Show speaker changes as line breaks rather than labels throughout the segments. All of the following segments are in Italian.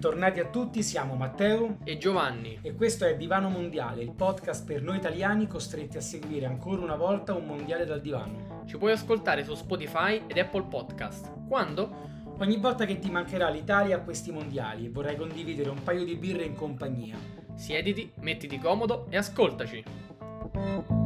bentornati a tutti, siamo Matteo
e Giovanni
e questo è Divano Mondiale, il podcast per noi italiani costretti a seguire ancora una volta un mondiale dal divano.
Ci puoi ascoltare su Spotify ed Apple Podcast. Quando?
Ogni volta che ti mancherà l'Italia a questi mondiali e vorrai condividere un paio di birre in compagnia.
Siediti, mettiti comodo e ascoltaci.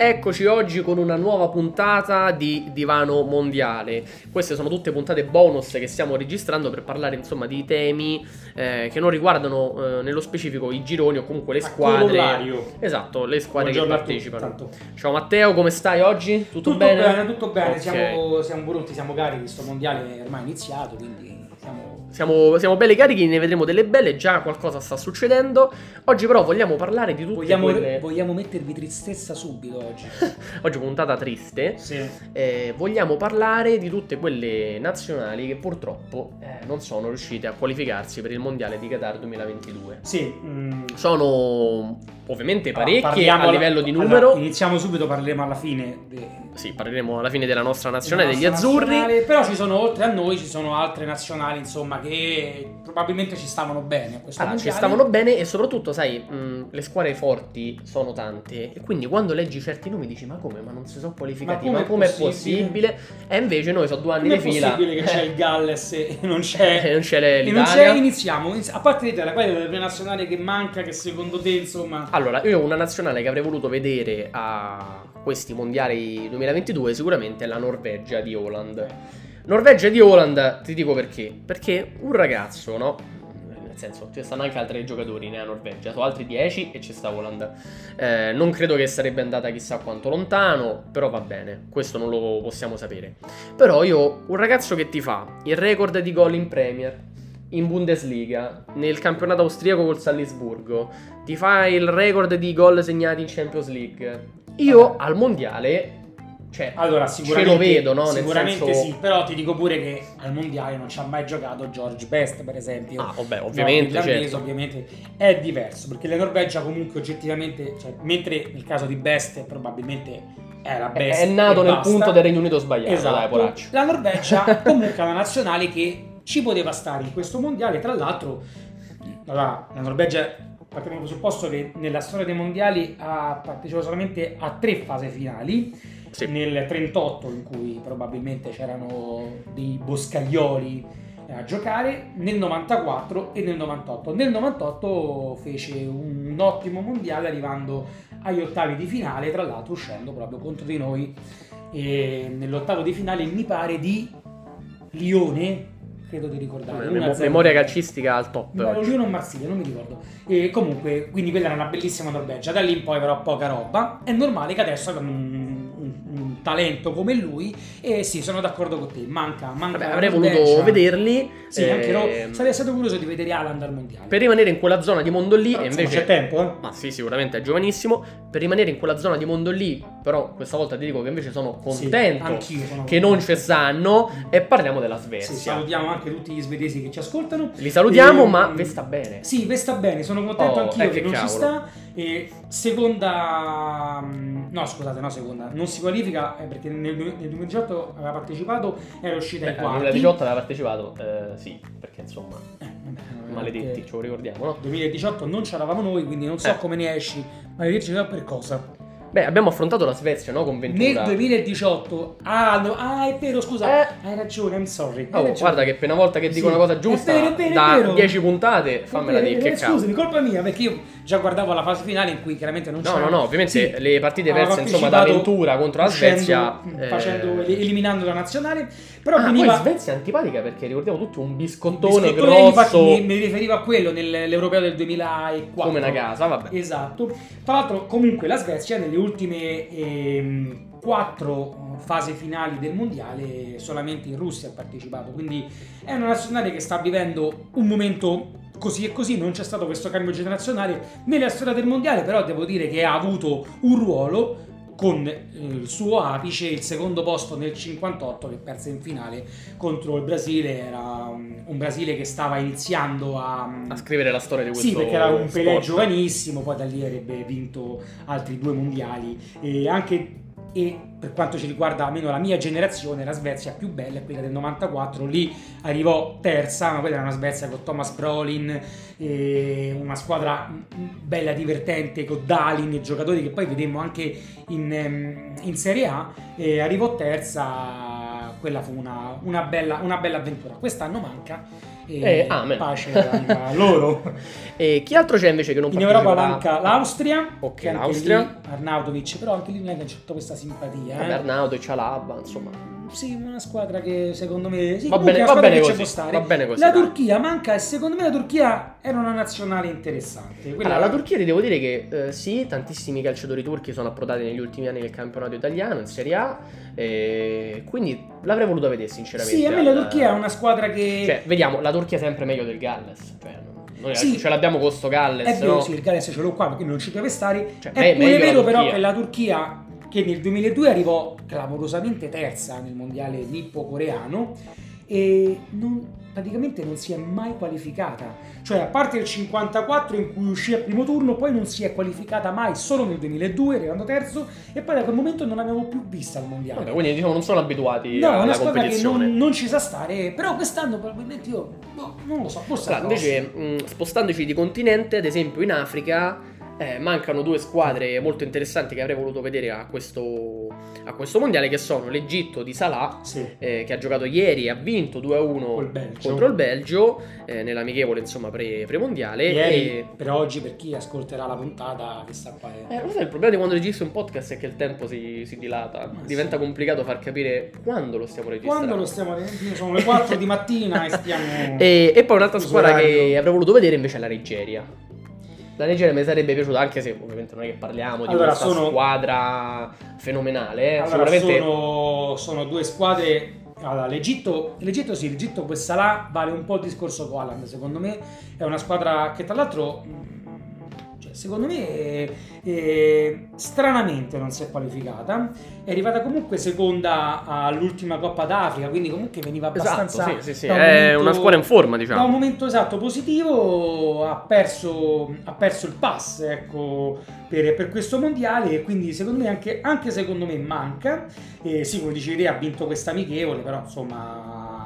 Eccoci oggi con una nuova puntata di Divano Mondiale. Queste sono tutte puntate bonus che stiamo registrando per parlare insomma di temi eh, che non riguardano eh, nello specifico i gironi o comunque le squadre. Esatto, le squadre
Buongiorno
che partecipano. Ciao Matteo, come stai oggi?
Tutto, tutto bene? bene? Tutto bene, okay. siamo, siamo pronti, siamo carichi, questo mondiale è ormai iniziato, quindi
siamo, siamo belli carichi, ne vedremo delle belle, già qualcosa sta succedendo. Oggi però vogliamo parlare di tutte
vogliamo,
quelle...
Vogliamo mettervi tristezza subito oggi.
oggi puntata triste.
Sì.
Eh, vogliamo parlare di tutte quelle nazionali che purtroppo eh, non sono riuscite a qualificarsi per il Mondiale di Qatar 2022.
Sì. Mm.
Sono ovviamente parecchie allora, a livello di numero.
Allora, iniziamo subito, parleremo alla fine.
De... Sì, parleremo alla fine della nostra nazionale, degli azzurri.
Però ci sono, oltre a noi, ci sono altre nazionali, insomma, che probabilmente ci stavano bene a questo
allora, ci stavano bene e soprattutto, sai, mh, le squadre forti sono tante e quindi quando leggi certi nomi dici ma come, ma non si sono qualificati, ma come è possibile? E invece noi sono due anni
di
fila.
è possibile che c'è il Galles e non c'è,
e non c'è l'Italia?
E non c'è, iniziamo, a parte l'Italia, qual è la nazionale che manca, che secondo te, insomma...
Allora, io una nazionale che avrei voluto vedere a questi mondiali 2022 sicuramente è la Norvegia di Holland. Norvegia di Holland, ti dico perché. Perché un ragazzo, no? Nel senso, ci stanno anche altri giocatori nella Norvegia, sono altri 10 e ci sta Holland. Eh, non credo che sarebbe andata chissà quanto lontano, però va bene, questo non lo possiamo sapere. Però io, un ragazzo che ti fa il record di gol in Premier, in Bundesliga, nel campionato austriaco col Salisburgo, ti fa il record di gol segnati in Champions League. Io al mondiale cioè, allora, ce lo vedo, no?
Sicuramente
senso...
sì, però ti dico pure che al mondiale non ci ha mai giocato George Best, per esempio.
Ah, vabbè, ovviamente.
No,
certo.
ovviamente è diverso, perché la Norvegia comunque oggettivamente, cioè, mentre nel caso di Best probabilmente era Best.
È, è nato nel basta. punto del Regno Unito sbagliato,
esatto.
dai,
La Norvegia comunque è una nazionale che ci poteva stare in questo mondiale, tra l'altro allora, la Norvegia partiamo dal presupposto che nella storia dei mondiali ha partecipato solamente a tre fasi finali. Sì. Nel 38 in cui probabilmente c'erano dei boscaioli a giocare, nel 94 e nel 98. Nel 98 fece un ottimo mondiale arrivando agli ottavi di finale, tra l'altro uscendo proprio contro di noi e nell'ottavo di finale mi pare di Lione credo di ricordare.
Mem- memoria calcistica al top.
No, Lione o Marsiglia, non mi ricordo. E comunque, quindi quella era una bellissima Norvegia. Da lì in poi però poca roba. È normale che adesso abbiamo un, un, talento come lui. E sì, sono d'accordo con te. Manca, manca.
Vabbè, avrei voluto vederli.
Sì, eh... anche no, sarei stato curioso di vedere Alan al mondiale.
Per rimanere in quella zona di mondo lì,
però,
e invece.
c'è tempo, eh?
Ma sì, sicuramente è giovanissimo. Per rimanere in quella zona di mondo lì, però questa volta ti dico che invece sono contento
sì, sono
che non ci sanno. E parliamo della Svezia.
Sì, salutiamo anche tutti gli svedesi che ci ascoltano.
Li salutiamo, e, ma ve sta bene.
Sì, ve sta bene, sono contento oh, anch'io eh, che, che non ci sta. E seconda, mm, no, scusate, no, seconda, non si qualifica eh, perché nel, nel 2018 aveva partecipato, era uscita Beh, in quarti.
Nel 2018 aveva partecipato, eh, sì, perché insomma, eh, maledetti, ce lo ricordiamo, no?
2018 non c'eravamo noi, quindi non so eh. come ne esci, maledetti per cosa.
Beh, abbiamo affrontato la Svezia, no? Con Ventura.
Nel 2018. Ah, no, ah è vero, scusa. Eh. Hai ragione, I'm sorry.
Oh, guarda che appena volta che dico sì. una cosa giusta, è vero, è vero, da 10 puntate, fammela dire. Che cazzo.
Scusami, colpa mia, perché io già guardavo la fase finale in cui chiaramente non c'era.
No, no, no, ovviamente sì. le partite perse, insomma, da Ventura contro la Svezia.
Facendo, eh... eliminando la nazionale. Però
ah,
veniva...
poi Svezia è antipatica perché ricordiamo tutti un biscottone, biscottone grosso.
Mi, mi riferivo a quello nell'Europeo del 2004.
Come una casa, vabbè.
Esatto. Tra l'altro, comunque, la Svezia nelle ultime ehm, quattro fasi finali del mondiale solamente in Russia ha partecipato. Quindi è una nazionale che sta vivendo un momento così e così, non c'è stato questo cambio generazionale nella storia del mondiale, però devo dire che ha avuto un ruolo con eh, il suo apice, il secondo posto nel 58 che perse in finale contro il Brasile, era un Brasile che stava iniziando a,
a scrivere la storia di questo
Sì, perché era un Pelé giovanissimo, poi da lì avrebbe vinto altri due mondiali. E anche e per quanto ci riguarda almeno la mia generazione la Svezia più bella è quella del 94 lì arrivò terza ma quella era una Svezia con Thomas Brolin una squadra bella divertente con Dalin giocatori che poi vedemmo anche in, ehm, in Serie A. E arrivò terza quella fu una, una, bella, una bella avventura. Quest'anno manca e
eh, amen.
pace a loro.
e chi altro c'è invece che non
In Europa manca l'Austria,
ok, l'Austria.
lì Arnautovic, però anche lì non è che c'è tutta questa simpatia.
Vabbè,
Eh?
Arnautovic, Alaba, insomma.
Sì, una squadra che secondo me sì,
Va bene-
è
va bene così, va bene così,
La
dai.
Turchia manca e secondo me la Turchia era una nazionale interessante. Quella-
Allora, la Turchia ti devo dire che eh, sì, tantissimi calciatori turchi sono approdati negli ultimi anni nel campionato italiano, in Serie A, e quindi l'avrei voluto vedere sinceramente.
Sì, a me la Turchia è una squadra che
Cioè, vediamo, la Turchia è sempre meglio del Galles. Cioè, noi
Sì.
ce l'abbiamo con sto Galles,
È vero,
no?
sì, il Galles ce l'ho qua perché non ci deve stare.
Cioè,
è
me- la
vero però che la Turchia, che nel 2002 arrivò clamorosamente terza nel mondiale nippo-coreano e non- praticamente non si è mai qualificata. Cioè, a parte il 54 in cui uscì al primo turno, poi non si è qualificata mai, solo nel 2002, arrivando terzo, e poi da quel momento non l'abbiamo più vista al mondiale.
Vabbè, quindi diciamo non sono abituati
No,
alla
una squadra che non, non ci sa stare, però quest'anno probabilmente io boh, non lo so, forse
Allora, invece, mh, spostandoci di continente, ad esempio in Africa, eh, mancano due squadre molto interessanti che avrei voluto vedere a questo, a questo mondiale, che sono l'Egitto di Salah,
Sì.
eh, che ha giocato ieri e ha vinto 2-1
Col Belgio.
contro il Belgio, eh, nell'amichevole insomma pre- pre-mondiale.
Ieri,
e-
per oggi, per chi ascolterà la puntata, che sta qua è...
Eh, il problema di quando registri un podcast è che il tempo si, si dilata.
Ma
Diventa
sì.
complicato far capire quando lo stiamo registrando.
Quando lo stiamo vedendo? Sono le 4 di mattina e stiamo...
E, e poi un'altra squadra che avrei voluto vedere invece è la Nigeria. La Nigeria mi sarebbe piaciuta, anche se ovviamente non è che parliamo di
Allora,
questa
sono-
squadra fenomenale. eh.
Allora,
Sicuramente
sono, sono due squadre. Allora, l'Egitto, l'Egitto sì, l'Egitto per Salah vale un po' il discorso con Haaland, secondo me è una squadra che tra l'altro secondo me eh, eh, stranamente non si è qualificata è arrivata comunque seconda all'ultima Coppa d'Africa quindi comunque veniva abbastanza
esatto, sì, sì, sì.
un
È
momento-
una squadra in forma,
da un
diciamo.
momento esatto positivo ha perso, ha perso il pass ecco, per, per questo mondiale e quindi secondo me anche, anche secondo me manca e sì come dicevi te ha vinto questa amichevole però insomma è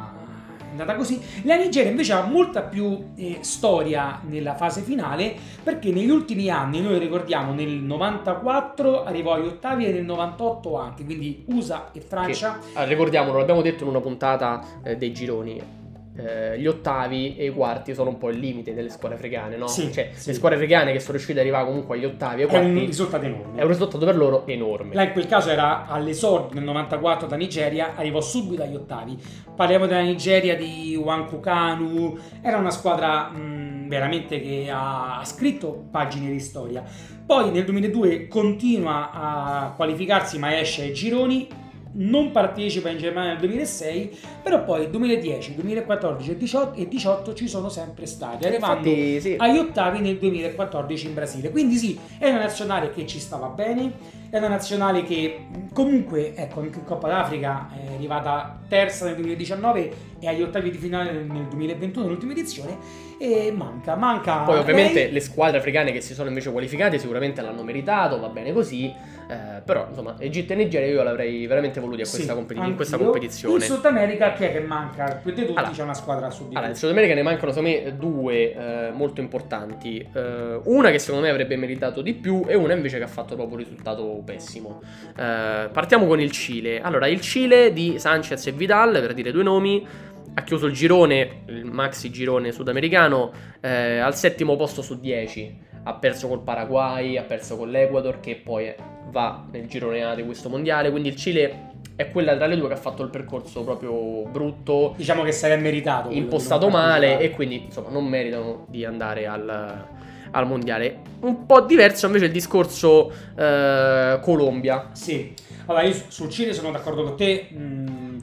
andata così la Nigeria invece ha molta più eh, storia nella fase finale perché negli ultimi anni noi ricordiamo nel 94 arrivò agli ottavi e nel 98 anche quindi USA e Francia
Ah, ricordiamolo, l'abbiamo detto in una puntata eh, dei gironi. Eh, gli ottavi e i quarti sono un po' il limite delle squadre africane, no?
Sì,
cioè,
sì.
le squadre africane che sono riuscite ad arrivare comunque agli ottavi e ai
è un
quarti
risultato enorme
è un risultato per loro enorme.
Là in quel caso era all'esordio nel 94 da Nigeria, arrivò subito agli ottavi. Parliamo della Nigeria di Wankukanu, era una squadra mh, veramente che ha, ha scritto pagine di storia. Poi nel 2002 continua a qualificarsi ma esce ai gironi, non partecipa in Germania nel 2006, però poi 2010, 2014 e 18, e 18 ci sono sempre stati, arrivando
Infatti, sì.
agli ottavi nel 2014 in Brasile. Quindi sì, è una nazionale che ci stava bene, è una nazionale che comunque, ecco, anche in Coppa d'Africa è arrivata terza nel 2019 e agli ottavi di finale nel nel 2021, l'ultima edizione, e manca, manca...
Poi ovviamente
lei-
le squadre africane che si sono invece qualificate sicuramente l'hanno meritato, va bene così, eh, però insomma Egitto e Nigeria io l'avrei veramente voluti a
Sì,
questa, competi- in questa competizione.
In Sud America chi è che manca? Per te tutti
Allora,
c'è una squadra subito.
Allora, in Sud America ne mancano secondo me due eh, molto importanti. Eh, una che secondo me avrebbe meritato di più e una invece che ha fatto proprio un risultato pessimo. Eh, partiamo con il Cile. Allora, il Cile di Sanchez e Vidal, per dire due nomi, ha chiuso il girone, il maxi girone sudamericano, eh, al settimo posto su 10. Ha perso col Paraguay, ha perso con l'Ecuador, che poi va nel girone A di questo mondiale. Quindi il Cile è quella tra le due che ha fatto il percorso proprio brutto,
Diciamo che sarebbe meritato.
impostato male e quindi insomma non meritano di andare al, al mondiale. Un po' diverso invece il discorso eh, Colombia.
Sì, allora io su- sul Cile sono d'accordo con te, mh,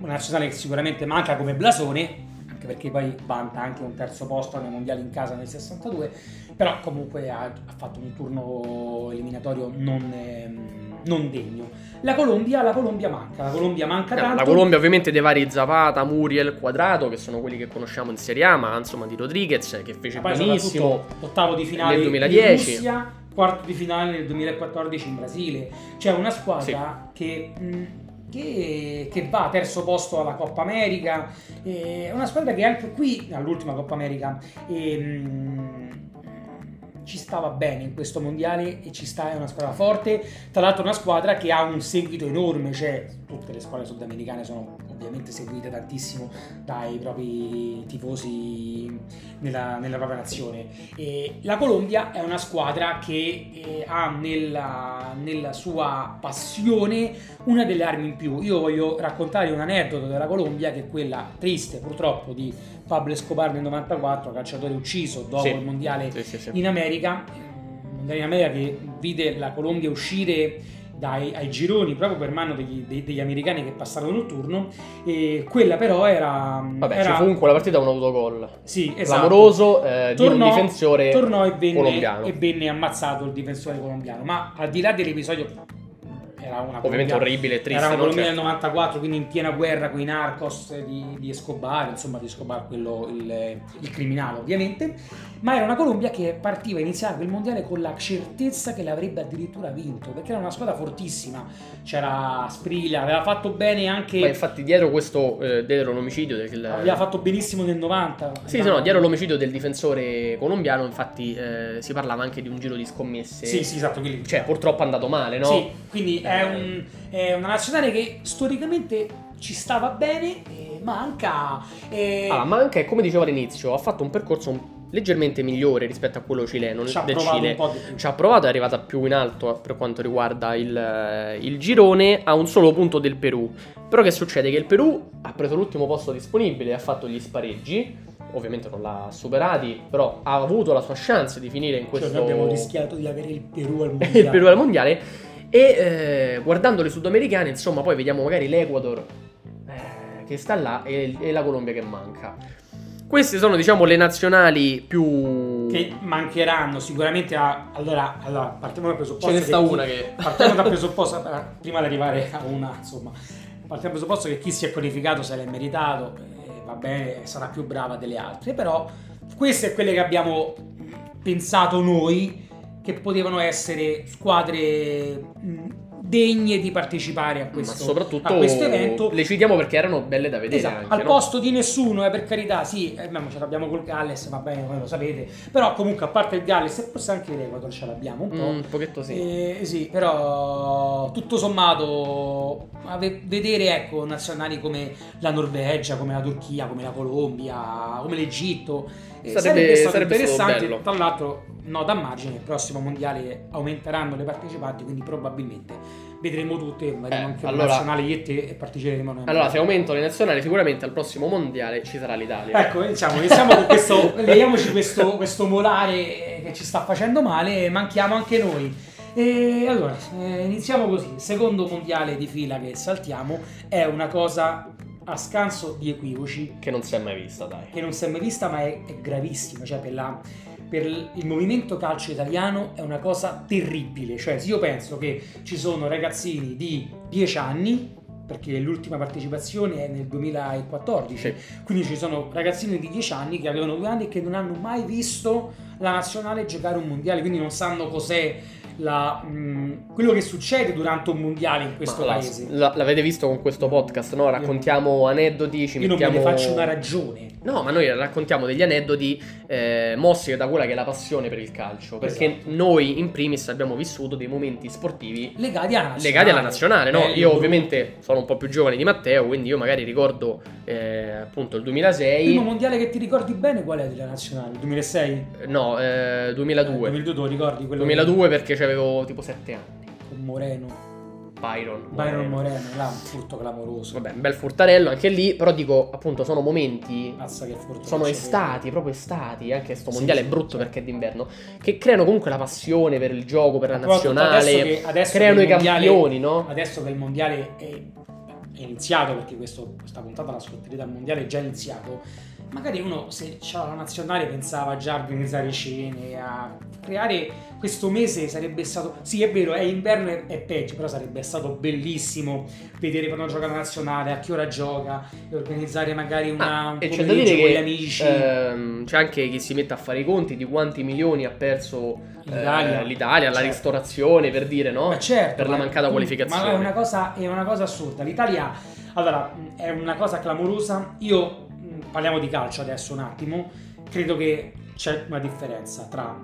una nazionale che sicuramente manca come blasone, anche perché poi vanta anche un terzo posto nei mondiali in casa nel 62, però comunque ha, ha fatto un turno eliminatorio non, ehm, non degno. La Colombia, la Colombia manca, la Colombia manca tanto.
La Colombia ovviamente dei vari Zapata, Muriel, Quadrato, che sono quelli che conosciamo in Serie A, ma insomma di Rodriguez che fece
Poi
benissimo.
ottavo di finale
nel 2010.
in Russia, quarto di finale nel 2014 in Brasile. C'è una squadra che, mh, che, che va terzo posto alla Coppa America, è una squadra che anche qui, all'ultima Coppa America, ehm, ci stava bene in questo mondiale e ci sta, è una squadra forte, tra l'altro una squadra che ha un seguito enorme, cioè tutte le squadre sudamericane sono ovviamente seguite tantissimo dai propri tifosi nella, nella propria nazione. E la Colombia è una squadra che eh, ha nella, nella sua passione una delle armi in più. Io voglio raccontare un aneddoto della Colombia che è quella triste purtroppo di Pablo Escobar nel 94, calciatore ucciso dopo
Sì.
il mondiale
Sì, sì,
in America, mondiale in America che vide la Colombia uscire dai, ai gironi proprio per mano degli, dei- degli americani che passarono il turno e quella però era,
Vabbè,
era
ci fu comunque la partita un autogol.
sì, esatto.
Clamoroso eh, di un
Tornò-
difensore
tornò e venne,
colombiano.
e venne ammazzato il difensore colombiano ma al di là dell'episodio era una
Ovviamente
Colombia-
orribile e triste.
era? Colombia
Cioè,
del 94, quindi in piena guerra con i narcos di, di Escobar, insomma di Escobar quello, il, il criminale ovviamente, ma era una Colombia che partiva, iniziava il mondiale con la certezza che l'avrebbe addirittura vinto, perché era una squadra fortissima, c'era Spriglia, aveva fatto bene anche,
Ma infatti dietro questo, eh, dietro l'omicidio del...
aveva fatto benissimo nel 90.
Sì, no, dietro l'omicidio del difensore colombiano, infatti eh, si parlava anche di un giro di scommesse.
Sì, sì, esatto, quelli-
Cioè, purtroppo è andato male, no?
Sì, quindi è,
Eh.
Un- è una nazionale che storicamente ci stava bene, eh, manca... eh,
Ah, ma anche, come dicevo all'inizio, ha fatto un percorso leggermente migliore rispetto a quello cileno
ci
del Cile. Ci ha provato, è arrivata più in alto per quanto riguarda il, il girone, a un solo punto del Perù. Però che succede? Che il Perù ha preso l'ultimo posto disponibile, ha fatto gli spareggi, ovviamente non l'ha superati, però ha avuto la sua chance di finire in
Cioè,
questo...
noi abbiamo rischiato di avere il Perù al mondiale.
il Perù al mondiale. E eh, guardando le sudamericane, insomma, poi vediamo magari l'Ecuador eh, che sta là e, e la Colombia che manca. Queste sono, diciamo, le nazionali più.
Che mancheranno sicuramente a... Allora, allora partiamo dal presupposto
Ce ne sta
che chi-
una che.
Partiamo dal presupposto, eh, prima di arrivare a una, insomma, partiamo dal presupposto che chi si è qualificato se l'è meritato, eh, va bene, sarà più brava delle altre, però queste è quelle che abbiamo pensato noi che potevano essere squadre degne di partecipare a
Ma
questo,
soprattutto
a questo evento.
le citiamo perché erano belle da vedere
Esatto,
anche,
al
no?
posto di nessuno, eh, per carità, sì, eh, ma ce l'abbiamo col Galles, va bene, voi lo sapete, però comunque a parte il Galles e forse anche l'Equador ce l'abbiamo un po'.
Mm, un pochetto sì.
Eh, sì, però tutto sommato vedere ecco, nazionali come la Norvegia, come la Turchia, come la Colombia, come l'Egitto
Sarebbe-
sarebbe, stato
sarebbe stato
interessante.
bello.
Tra l'altro, nota a margine, il prossimo mondiale aumenteranno le partecipanti, quindi probabilmente vedremo tutte, vedremo
Eh,
anche
allora-
nazionale io e te e parteciperemo noi.
Allora, se aumentano le nazionali, sicuramente al prossimo mondiale ci sarà l'Italia.
Ecco, iniziamo, iniziamo con questo, leviamoci questo, questo molare che ci sta facendo male, manchiamo anche noi. E allora, eh, iniziamo così. Il secondo mondiale di fila che saltiamo è una cosa a scanso di equivoci
Che non si è mai vista, dai.
che non si è mai vista, ma è, è gravissima. Cioè, per, la- per il movimento calcio italiano è una cosa terribile. Cioè, se io penso che ci sono ragazzini di 10 anni, perché l'ultima partecipazione è nel 2014,
Sì.
quindi ci sono ragazzini di 10 anni che avevano due anni e che non hanno mai visto la nazionale giocare un mondiale, quindi non sanno cos'è la, mh, quello che succede durante un mondiale in questo
Ma
paese.
la- l'avete visto con questo podcast, no? Raccontiamo aneddoti, ci
Io non me
mettiamo...
ne faccio una ragione.
No, ma noi raccontiamo degli aneddoti eh, mossi da quella che è la passione per il calcio. Perché
Esatto.
noi, in primis, abbiamo vissuto dei momenti sportivi
Legati alla nazionale.
legati alla nazionale, no?
Belli,
Io, ovviamente, sono un po' più giovane di Matteo, quindi io magari ricordo eh, appunto il
Il
2006.
primo mondiale che ti ricordi bene qual è della nazionale? Il 2006?
No, eh,
Eh,
2002.
2002 te lo ricordi? Quello
2002 perché avevo tipo 7 anni.
Con Moreno.
Byron.
Byron
Moreno.
Moreno, là un furto clamoroso.
Vabbè, un bel furtarello anche lì, però dico, appunto, sono momenti
Mazza che furto.
sono estati, proprio estati, anche sto mondiale
sì,
è brutto
sì.
perché è d'inverno, che creano comunque la passione per il gioco, per la nazionale,
adesso che- adesso
creano i
mondiale-
campioni, no?
Adesso che il mondiale è, è iniziato, perché questo- questa puntata la scotteria al mondiale è già iniziato, magari uno se c'era la nazionale pensava già a organizzare cene, a creare questo mese sarebbe stato, sì è vero, è inverno e è peggio, però sarebbe stato bellissimo vedere quando gioca la nazionale, a che ora gioca, e organizzare magari una,
Ah,
un pomeriggio con gli amici.
ehm, c'è anche chi si mette a fare i conti di quanti milioni ha perso eh,
L'Italia.
l'Italia, la
Certo.
ristorazione per dire no?
Ma certo,
per la
ma-
mancata qualificazione.
Ma è una, cosa, è una cosa assurda. L'Italia, allora, è una cosa clamorosa. Io, parliamo di calcio adesso un attimo, credo che c'è una differenza tra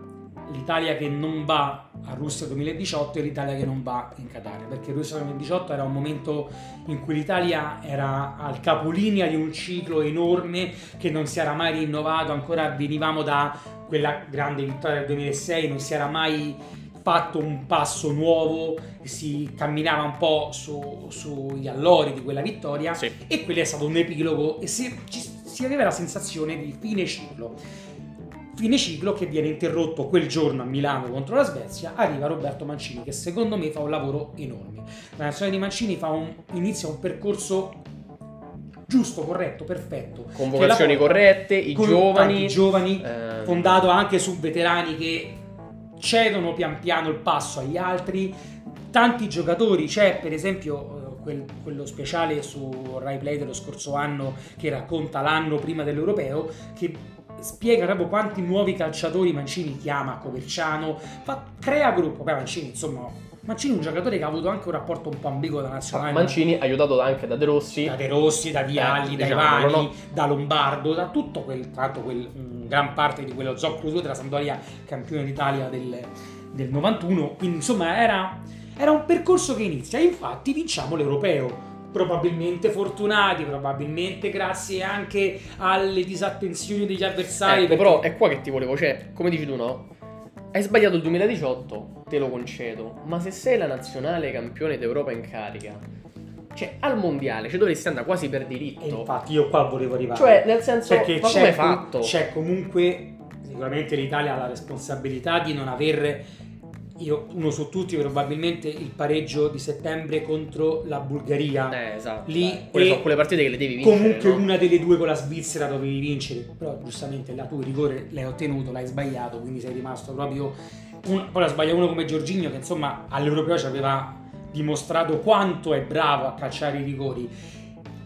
l'Italia che non va a Russia 2018 e l'Italia che non va in Qatar. Perché Russia 2018 era un momento in cui l'Italia era al capolinea di un ciclo enorme che non si era mai rinnovato, ancora venivamo da quella grande vittoria del 2006, non si era mai fatto un passo nuovo, si camminava un po' su- sugli allori di quella vittoria
Sì.
e quello è stato un epilogo e si, ci- si aveva la sensazione di fine ciclo. Fine ciclo che viene interrotto quel giorno a Milano contro la Svezia, arriva Roberto Mancini che secondo me fa un lavoro enorme. La nazionale di Mancini fa un, inizia un percorso giusto, corretto, perfetto.
Convocazioni
porta
corrette, i
con
giovani.
tanti giovani
ehm,
fondato anche su veterani che cedono pian piano il passo agli altri. Tanti giocatori, c'è per esempio quel- quello speciale su Rai Play dello scorso anno che racconta l'anno prima dell'Europeo, che spiega proprio quanti nuovi calciatori Mancini chiama a Coverciano, fa- crea gruppo. Poi Mancini, insomma, Mancini è un giocatore che ha avuto anche un rapporto un po' ambiguo la nazionale.
Mancini aiutato anche da De Rossi.
Da De Rossi, da Vialli,
Eh,
da
diciamolo,
Ivani,
no?
da Lombardo, da tutto quel, l'altro quel, mh, gran parte di quello Zoccolo 2 della Sampdoria, campione d'Italia del, del 91. Quindi insomma era, era un percorso che inizia. Infatti vinciamo l'Europeo. Probabilmente fortunati, probabilmente grazie anche alle disattenzioni degli avversari.
Ecco,
perché-
però è qua che ti volevo, cioè, come dici tu, no? Hai sbagliato il 2018, te lo concedo, ma se sei la nazionale campione d'Europa in carica, cioè al mondiale ci dovresti andare quasi per
E
diritto.
infatti io qua volevo arrivare.
Cioè, nel senso,
perché
ma
c'è,
come fatto?
c'è comunque sicuramente l'Italia ha la responsabilità di non aver io uno su tutti probabilmente il pareggio di settembre contro la Bulgaria
Eh, esatto.
Lì
Quelle sono quelle partite che le devi vincere.
comunque
no?
una delle due con la Svizzera dovevi vincere però giustamente là tu il rigore l'hai ottenuto l'hai sbagliato quindi sei rimasto proprio un, poi la sbaglia uno come Giorginio che insomma all'Europeo ci aveva dimostrato quanto è bravo a calciare i rigori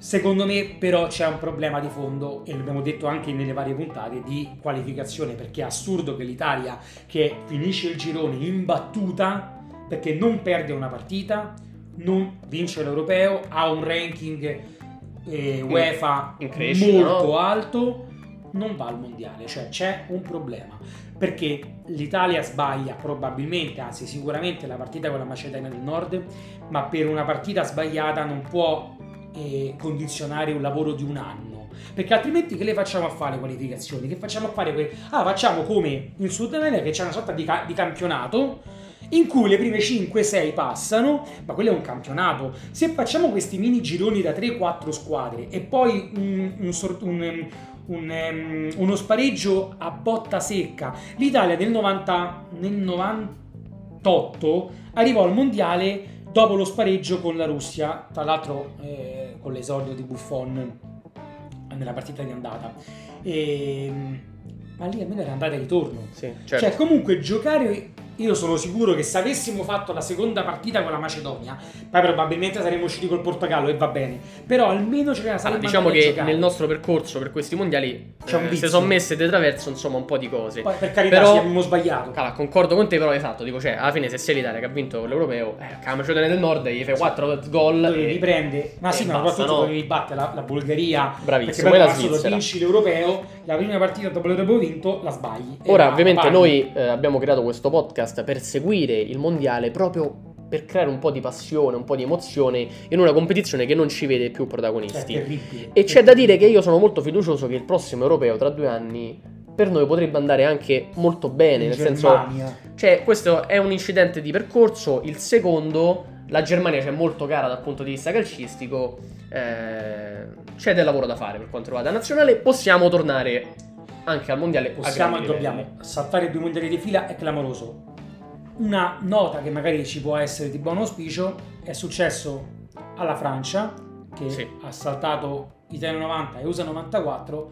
Secondo me però c'è un problema di fondo, e l'abbiamo detto anche nelle varie puntate, di qualificazione, perché è assurdo che l'Italia, che finisce il girone imbattuta, perché non perde una partita, non vince l'Europeo, ha un ranking eh, UEFA
crescita,
molto
no?
alto, non va al mondiale, cioè c'è un problema. Perché l'Italia sbaglia probabilmente, anzi sicuramente la partita con la Macedonia del Nord, ma per una partita sbagliata non può eh, condizionare un lavoro di un anno. Perché altrimenti che le facciamo a fare qualificazioni? Che facciamo a fare que- Ah, facciamo come in Sud America che c'è una sorta di, ca- di campionato in cui le prime 5-6 passano, ma quello è un campionato. Se facciamo questi mini gironi da 3-4 squadre e poi un- un sort- un, um, uno spareggio a botta secca, l'Italia nel, 90, nel 98 arrivò al mondiale dopo lo spareggio con la Russia, tra l'altro eh, con l'esordio di Buffon nella partita di andata. E, ma lì almeno era andata e ritorno.
Sì, certo.
Cioè, comunque giocare. Io sono sicuro che se avessimo fatto la seconda partita con la Macedonia, poi probabilmente saremmo usciti col Portogallo e va bene. Però almeno ce la
Allora,
saremmo
diciamo
andati a
che
giocare.
nel nostro percorso per questi mondiali
C'è un
eh, si sono messe di traverso insomma un po' di cose.
Poi, per carità,
Però-
sì, abbiamo sbagliato.
Allora, concordo con te, però esatto, dico, cioè, alla fine se sei l'Italia che ha vinto l'Europeo, eh, la Macedonia del Nord gli fai 4 gol
dovevi
e...
prendere, ma sì, ma
basta,
soprattutto
no?
dovevi battere la, la Bulgaria.
Bravissimo,
perché
la
poi quando
Svizzera.
vinci l'Europeo, la prima partita dopo l'Europeo vinto, la sbagli.
Ora,
la
ovviamente,
paghi.
noi eh, abbiamo creato questo podcast per seguire il mondiale proprio per creare un po' di passione, un po' di emozione in una competizione che non ci vede più
Cioè,
protagonisti.
terribile.
E c'è da dire che io sono molto fiducioso che il prossimo europeo tra due anni per noi potrebbe andare anche molto bene,
In
nel senso,
Germania.
cioè questo è un incidente di percorso, il secondo, la Germania c'è molto cara dal punto di vista calcistico, eh, c'è del lavoro da fare per quanto riguarda la nazionale, possiamo tornare anche al mondiale.
possiamo e dobbiamo saltare due mondiali di fila è clamoroso. Una nota che magari ci può essere di buon auspicio è successo alla Francia che
Sì.
ha saltato Italia 90 e USA 94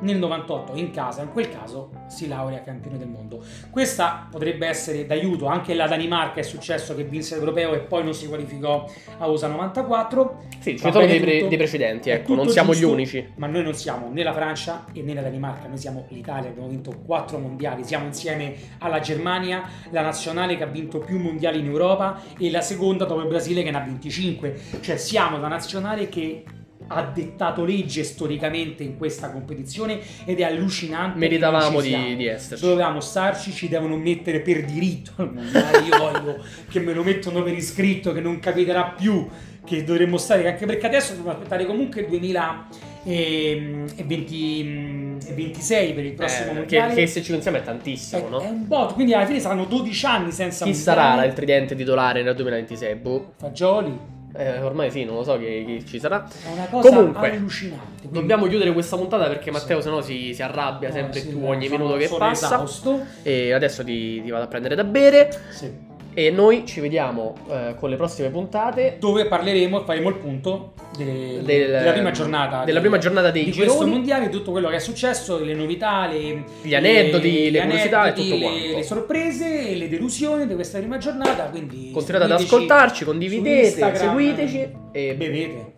nel 98 in casa, in quel caso si laurea campione del mondo. Questa potrebbe essere d'aiuto, anche la Danimarca è successo che vinse l'europeo e poi non si qualificò a USA 94.
Sì, ci sono dei, pre- dei precedenti, ecco, non siamo
giusto,
gli unici.
Ma noi non siamo né la Francia e né la Danimarca, noi siamo l'Italia, abbiamo vinto quattro mondiali, siamo insieme alla Germania, la nazionale che ha vinto più mondiali in Europa e la seconda dopo il Brasile che ne ha 25. Cioè siamo la nazionale che ha dettato legge storicamente in questa competizione ed è allucinante. che
Meritavamo di, di esserci.
Dovevamo starci, ci devono mettere per diritto al mondiale. Io voglio che me lo mettono per iscritto, che non capiterà più che dovremmo stare, anche perché adesso dobbiamo aspettare comunque il 2026 per il prossimo
Eh, che,
mondiale.
che se ci pensiamo è tantissimo,
È-
no?
È un botto, quindi alla fine saranno 12 anni senza
Chi
mondiali.
sarà il tridente titolare nel 2026? Boh.
Fagioli.
Eh, ormai sì, non lo so chi, chi ci sarà.
È una cosa
Comunque,
allucinante. quindi-
Dobbiamo chiudere questa puntata perché
Sì.
Matteo sennò si, si arrabbia
No,
sempre
sì,
più ogni minuto che passa.
esausto.
E adesso ti, ti vado a prendere da bere.
Sì.
E noi ci vediamo eh, con le prossime puntate.
Dove parleremo e faremo il punto de-
Del-
della prima giornata.
della prima giornata dei
di questo
gironi.
mondiale, tutto quello che è successo, le novità, le,
Gli aneddoti, le curiosità e tutto
le-
quanto.
le sorprese e le delusioni di questa prima giornata. Quindi
Continuate ad ascoltarci, condividete, seguiteci e
bevete.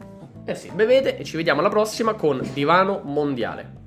eh sì, bevete e ci vediamo alla prossima con Divano Mondiale.